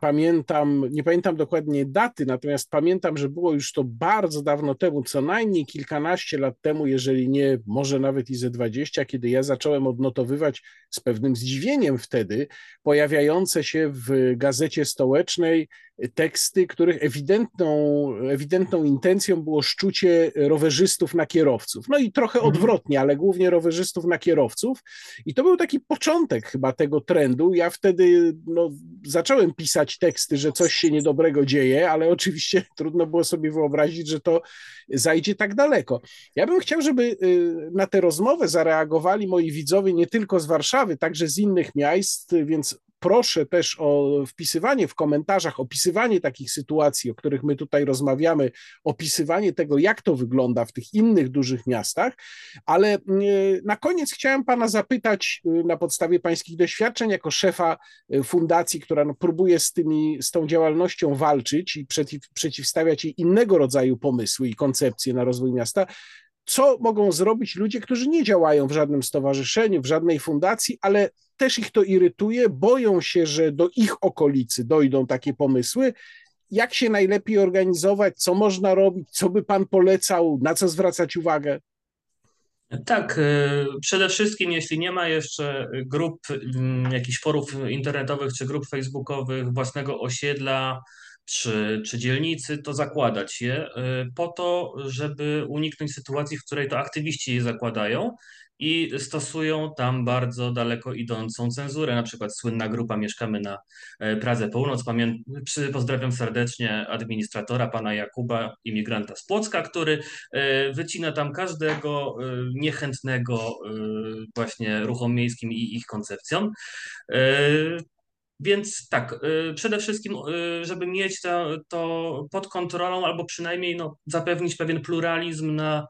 pamiętam, nie pamiętam dokładnie daty, natomiast pamiętam, że było już to bardzo dawno temu, co najmniej kilkanaście lat temu, jeżeli nie, może nawet i ze dwadzieścia, kiedy ja zacząłem odnotowywać z pewnym zdziwieniem wtedy pojawiające się w gazecie stołecznej teksty, których ewidentną, ewidentną intencją było szczucie rowerzystów na kierowców. No i trochę mhm. odwrotnie, ale głównie rowerzystów na kierowców. I to był taki początek chyba tego trendu. Ja wtedy no, zacząłem pisać teksty, że coś się niedobrego dzieje, ale oczywiście trudno było sobie wyobrazić, że to zajdzie tak daleko. Ja bym chciał, żeby y, na tę rozmowę zareagowali moi widzowie nie tylko z Warszawy, także z innych miast, więc proszę też o wpisywanie w komentarzach, opisywanie takich sytuacji, o których my tutaj rozmawiamy, opisywanie tego, jak to wygląda w tych innych dużych miastach, ale mm, na koniec chciałem Pana zapytać y, na podstawie Pańskich doświadczeń jako szefa y, fundacji, która no, próbuje z, tymi, z tą działalnością walczyć i przeciw, przeciwstawiać jej innego rodzaju pomysły i koncepcje na rozwój miasta, co mogą zrobić ludzie, którzy nie działają w żadnym stowarzyszeniu, w żadnej fundacji, ale też ich to irytuje, boją się, że do ich okolicy dojdą takie pomysły. Jak się najlepiej organizować, co można robić, co by pan polecał, na co zwracać uwagę? Tak, y, przede wszystkim, jeśli nie ma jeszcze grup, mm, jakichś forów internetowych czy grup facebookowych, własnego osiedla, czy, czy dzielnicy, to zakładać je y, po to, żeby uniknąć sytuacji, w której to aktywiści je zakładają i stosują tam bardzo daleko idącą cenzurę. Na przykład słynna grupa Mieszkamy na e, Pradze Północ. Pamię... Pozdrawiam serdecznie administratora, pana Jakuba, imigranta z Płocka, który e, wycina tam każdego e, niechętnego właśnie ruchom miejskim i ich koncepcjom. Więc tak, przede wszystkim, żeby mieć to, to, pod kontrolą, albo przynajmniej no, zapewnić pewien pluralizm na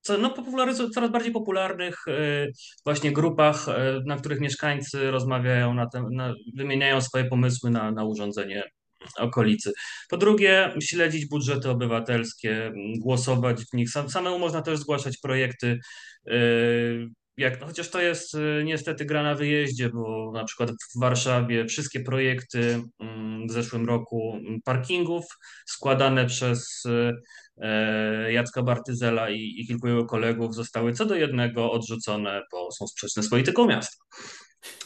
co, no, coraz bardziej popularnych właśnie grupach, na których mieszkańcy rozmawiają, na na, wymieniają swoje pomysły na, na urządzenie okolicy. Po drugie, śledzić budżety obywatelskie, głosować w nich. Samemu można też zgłaszać projekty. E, jak, no chociaż to jest niestety gra na wyjeździe, bo na przykład w Warszawie wszystkie projekty w zeszłym roku parkingów składane przez E, Jacka Bartyzela i, i kilku jego kolegów zostały co do jednego odrzucone, bo są sprzeczne z polityką miasta.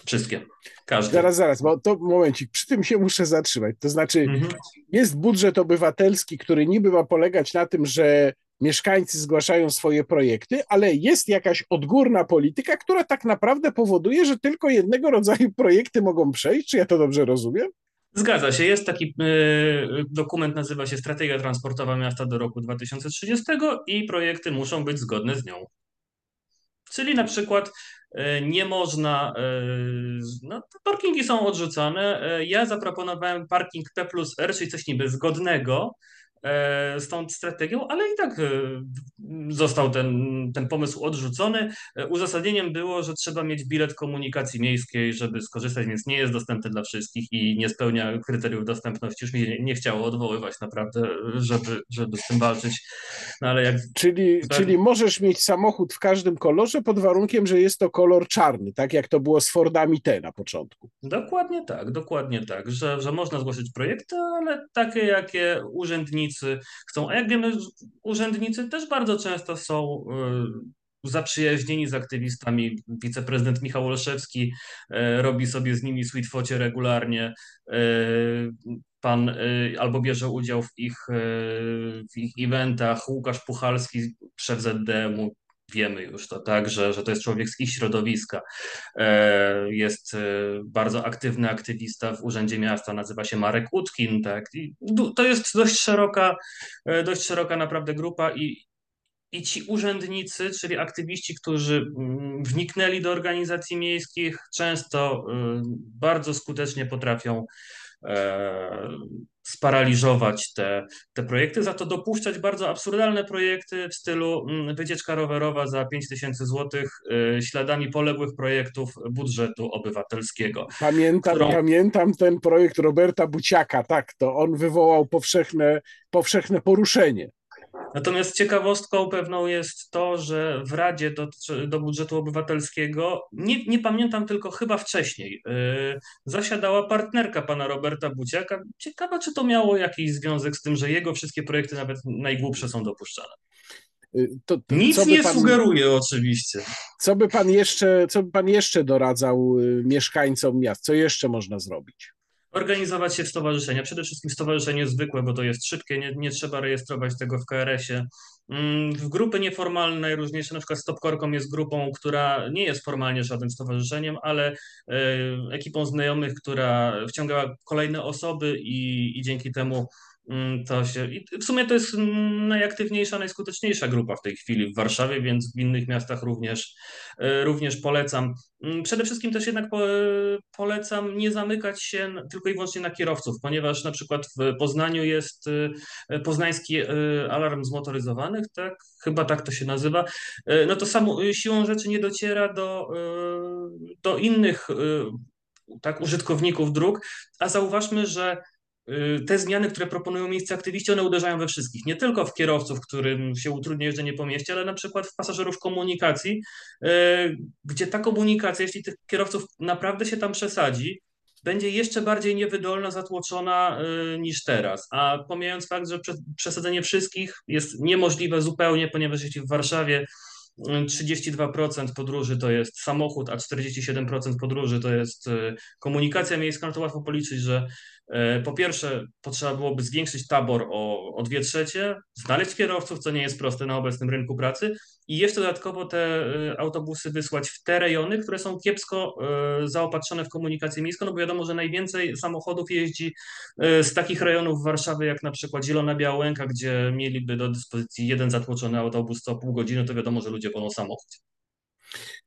Wszystkie. Każdy. Zaraz, zaraz, bo to momencik, przy tym się muszę zatrzymać. To znaczy, mhm. jest budżet obywatelski, który niby ma polegać na tym, że mieszkańcy zgłaszają swoje projekty, ale jest jakaś odgórna polityka, która tak naprawdę powoduje, że tylko jednego rodzaju projekty mogą przejść. Czy ja to dobrze rozumiem? Zgadza się. Jest taki e, dokument, nazywa się Strategia Transportowa Miasta do roku 2030 i projekty muszą być zgodne z nią. Czyli na przykład e, nie można, e, no, parkingi są odrzucane. Ja zaproponowałem parking P plus R, czyli coś niby zgodnego, z tą strategią, ale i tak e, został ten, ten pomysł odrzucony. E, uzasadnieniem było, że trzeba mieć bilet komunikacji miejskiej, żeby skorzystać, więc nie jest dostępny dla wszystkich i nie spełnia kryteriów dostępności. Już mi nie, nie chciało odwoływać naprawdę, żeby, żeby z tym walczyć. No, ale jak... czyli, tak... czyli możesz mieć samochód w każdym kolorze pod warunkiem, że jest to kolor czarny, tak jak to było z Fordami T na początku. Dokładnie tak, dokładnie tak, że, że można zgłosić projekty, ale takie, jakie urzędnicy urzędnicy chcą. A jak wiemy, urzędnicy też bardzo często są zaprzyjaźnieni z aktywistami. Wiceprezydent Michał Olszewski robi sobie z nimi sweet focie regularnie. Pan albo bierze udział w ich, w ich eventach. Łukasz Puchalski, szef ZDM-u, wiemy już to, tak, że, że to jest człowiek z ich środowiska. E, jest e, bardzo aktywny aktywista w Urzędzie Miasta, nazywa się Marek Utkin, tak. I to jest dość szeroka, e, dość szeroka naprawdę grupa i, i ci urzędnicy, czyli aktywiści, którzy mm, wniknęli do organizacji miejskich, często bardzo skutecznie potrafią sparaliżować te, te projekty, za to dopuszczać bardzo absurdalne projekty w stylu mm, wycieczka rowerowa za 5000 zł y, śladami poległych projektów budżetu obywatelskiego. Pamiętam, którą... pamiętam ten projekt Roberta Buciaka, tak, to on wywołał powszechne, powszechne poruszenie. Natomiast ciekawostką pewną jest to, że w Radzie do, do Budżetu Obywatelskiego, nie, nie pamiętam tylko chyba wcześniej, yy, zasiadała partnerka pana Roberta Buciaka. Ciekawa, czy to miało jakiś związek z tym, że jego wszystkie projekty, nawet najgłupsze, są dopuszczane. Y, to, to, Nic nie pan, sugeruje oczywiście. Co by pan jeszcze, co by pan jeszcze doradzał y, mieszkańcom miast? Co jeszcze można zrobić? Organizować się w stowarzyszenia. Przede wszystkim stowarzyszenie zwykłe, bo to jest szybkie, nie, nie trzeba rejestrować tego w KRS-ie. Mm, w grupy nieformalne najróżniejsze, na przykład Stopkorkom jest grupą, która nie jest formalnie żadnym stowarzyszeniem, ale e, ekipą znajomych, która wciągała kolejne osoby i, i dzięki temu to się, i w sumie to jest najaktywniejsza, najskuteczniejsza grupa w tej chwili w Warszawie, więc w innych miastach również, e, również polecam. Mm, przede wszystkim też jednak polecam nie zamykać się tylko i wyłącznie na kierowców, ponieważ na przykład w Poznaniu jest e, poznański e, alarm zmotoryzowanych, tak? Chyba tak to się nazywa. No to samo siłą rzeczy nie dociera do, do innych tak, użytkowników dróg, a zauważmy, że te zmiany, które proponują miejsce aktywiści, one uderzają we wszystkich. Nie tylko w kierowców, którym się utrudnia jeżdżenie po mieście, ale na przykład w pasażerów komunikacji, y, gdzie ta komunikacja, jeśli tych kierowców naprawdę się tam przesadzi, będzie jeszcze bardziej niewydolna, zatłoczona y, niż teraz. A pomijając fakt, że przesadzenie wszystkich jest niemożliwe zupełnie, ponieważ jeśli w Warszawie 32% podróży to jest samochód, a 47% podróży to jest komunikacja miejska, no to łatwo policzyć, że po pierwsze, potrzeba byłoby zwiększyć tabor o, o dwie trzecie, znaleźć kierowców, co nie jest proste na obecnym rynku pracy, i jeszcze dodatkowo te e, autobusy wysłać w te rejony, które są kiepsko e, zaopatrzone w komunikację miejską, no bo wiadomo, że najwięcej samochodów jeździ z takich rejonów Warszawy, jak na przykład Zielona Białęka, gdzie mieliby do dyspozycji jeden zatłoczony autobus co pół godziny, to wiadomo, że ludzie wolą samochód.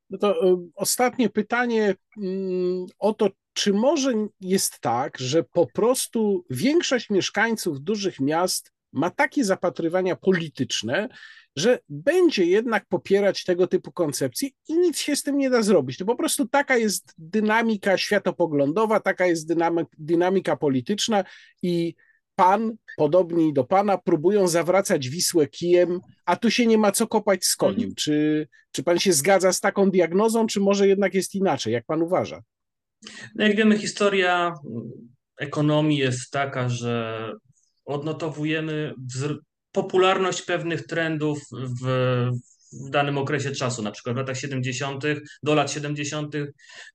No to ostatnie pytanie mm, o to, czy może jest tak, że po prostu większość mieszkańców dużych miast ma takie zapatrywania polityczne, że będzie jednak popierać tego typu koncepcje i nic się z tym nie da zrobić. To po prostu taka jest dynamika światopoglądowa, taka jest dynamika polityczna i pan, podobni do pana, próbują zawracać Wisłę kijem, a tu się nie ma co kopać z koniem. Mhm. Czy, czy pan się zgadza z taką diagnozą, czy może jednak jest inaczej? Jak pan uważa? No jak wiemy, historia ekonomii jest taka, że odnotowujemy popularność pewnych trendów w, w danym okresie czasu, na przykład w latach 70., do lat 70.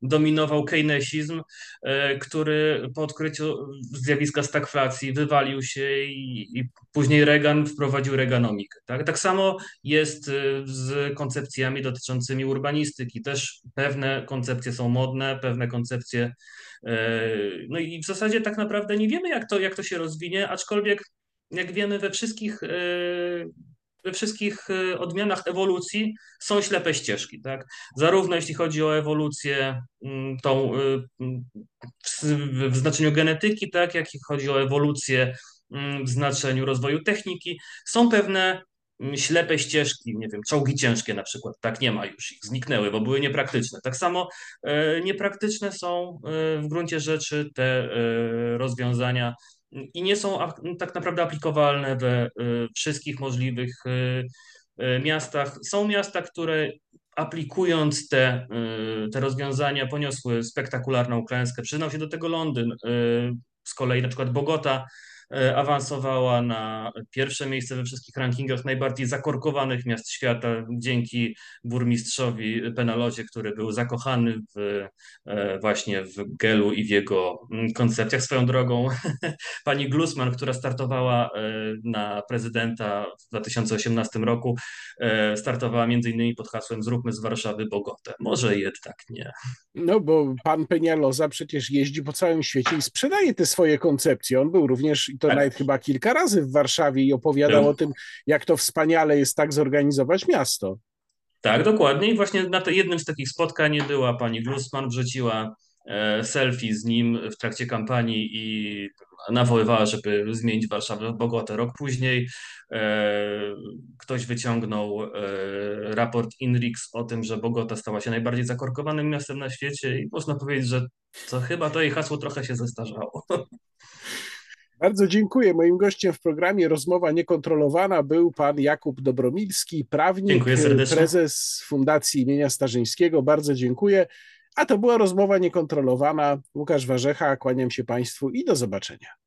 dominował keynesizm, e, który po odkryciu zjawiska stagflacji wywalił się i, i później Reagan wprowadził Reaganomikę. Tak? tak samo jest e, z koncepcjami dotyczącymi urbanistyki. Też pewne koncepcje są modne, pewne koncepcje e, no i w zasadzie tak naprawdę nie wiemy, jak to, jak to się rozwinie, aczkolwiek jak wiemy, we wszystkich we wszystkich y, odmianach ewolucji są ślepe ścieżki, tak? Zarówno jeśli chodzi o ewolucję mm, tą y, mm, w znaczeniu genetyki, tak, jak i chodzi o ewolucję mm, w znaczeniu rozwoju techniki, są pewne ślepe ścieżki, nie wiem, czołgi ciężkie na przykład, tak nie ma już ich, zniknęły, bo były niepraktyczne. Tak samo e, niepraktyczne są w gruncie rzeczy te rozwiązania i nie są tak naprawdę aplikowalne we y, wszystkich możliwych y, y, miastach. Są miasta, które aplikując te, te rozwiązania poniosły spektakularną klęskę. Przyznał się do tego Londyn, z kolei na przykład Bogota awansowała na pierwsze miejsce we wszystkich rankingach najbardziej zakorkowanych miast świata dzięki burmistrzowi Penalozie, który był zakochany w, e, właśnie w Gelu i w jego mm, koncepcjach. Swoją drogą pani Glusman, która startowała na prezydenta w 2018 roku, startowała między innymi pod hasłem Zróbmy z Warszawy Bogotę. Może jednak nie. No bo pan Penialoza przecież jeździ po całym świecie i sprzedaje te swoje koncepcje. On był również, to tak. nawet chyba kilka razy w Warszawie i opowiadał o tym, jak to wspaniale jest tak zorganizować miasto. Tak, dokładnie. I właśnie na jednym z takich spotkań była pani Glusman, wrzuciła e, selfie z nim w trakcie kampanii i nawoływała, żeby zmienić Warszawę w Bogotę. Rok później e, ktoś wyciągnął e, raport INRIX o tym, że Bogota stała się najbardziej zakorkowanym miastem na świecie i można powiedzieć, że to chyba to jej hasło trochę się zestarzało. Bardzo dziękuję. Moim gościem w programie Rozmowa Niekontrolowana był pan Jakub Dobromilski, prawnik, prezes Fundacji imienia Starzyńskiego. Bardzo dziękuję. A to była rozmowa niekontrolowana. Łukasz Warzecha, kłaniam się Państwu i do zobaczenia.